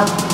밥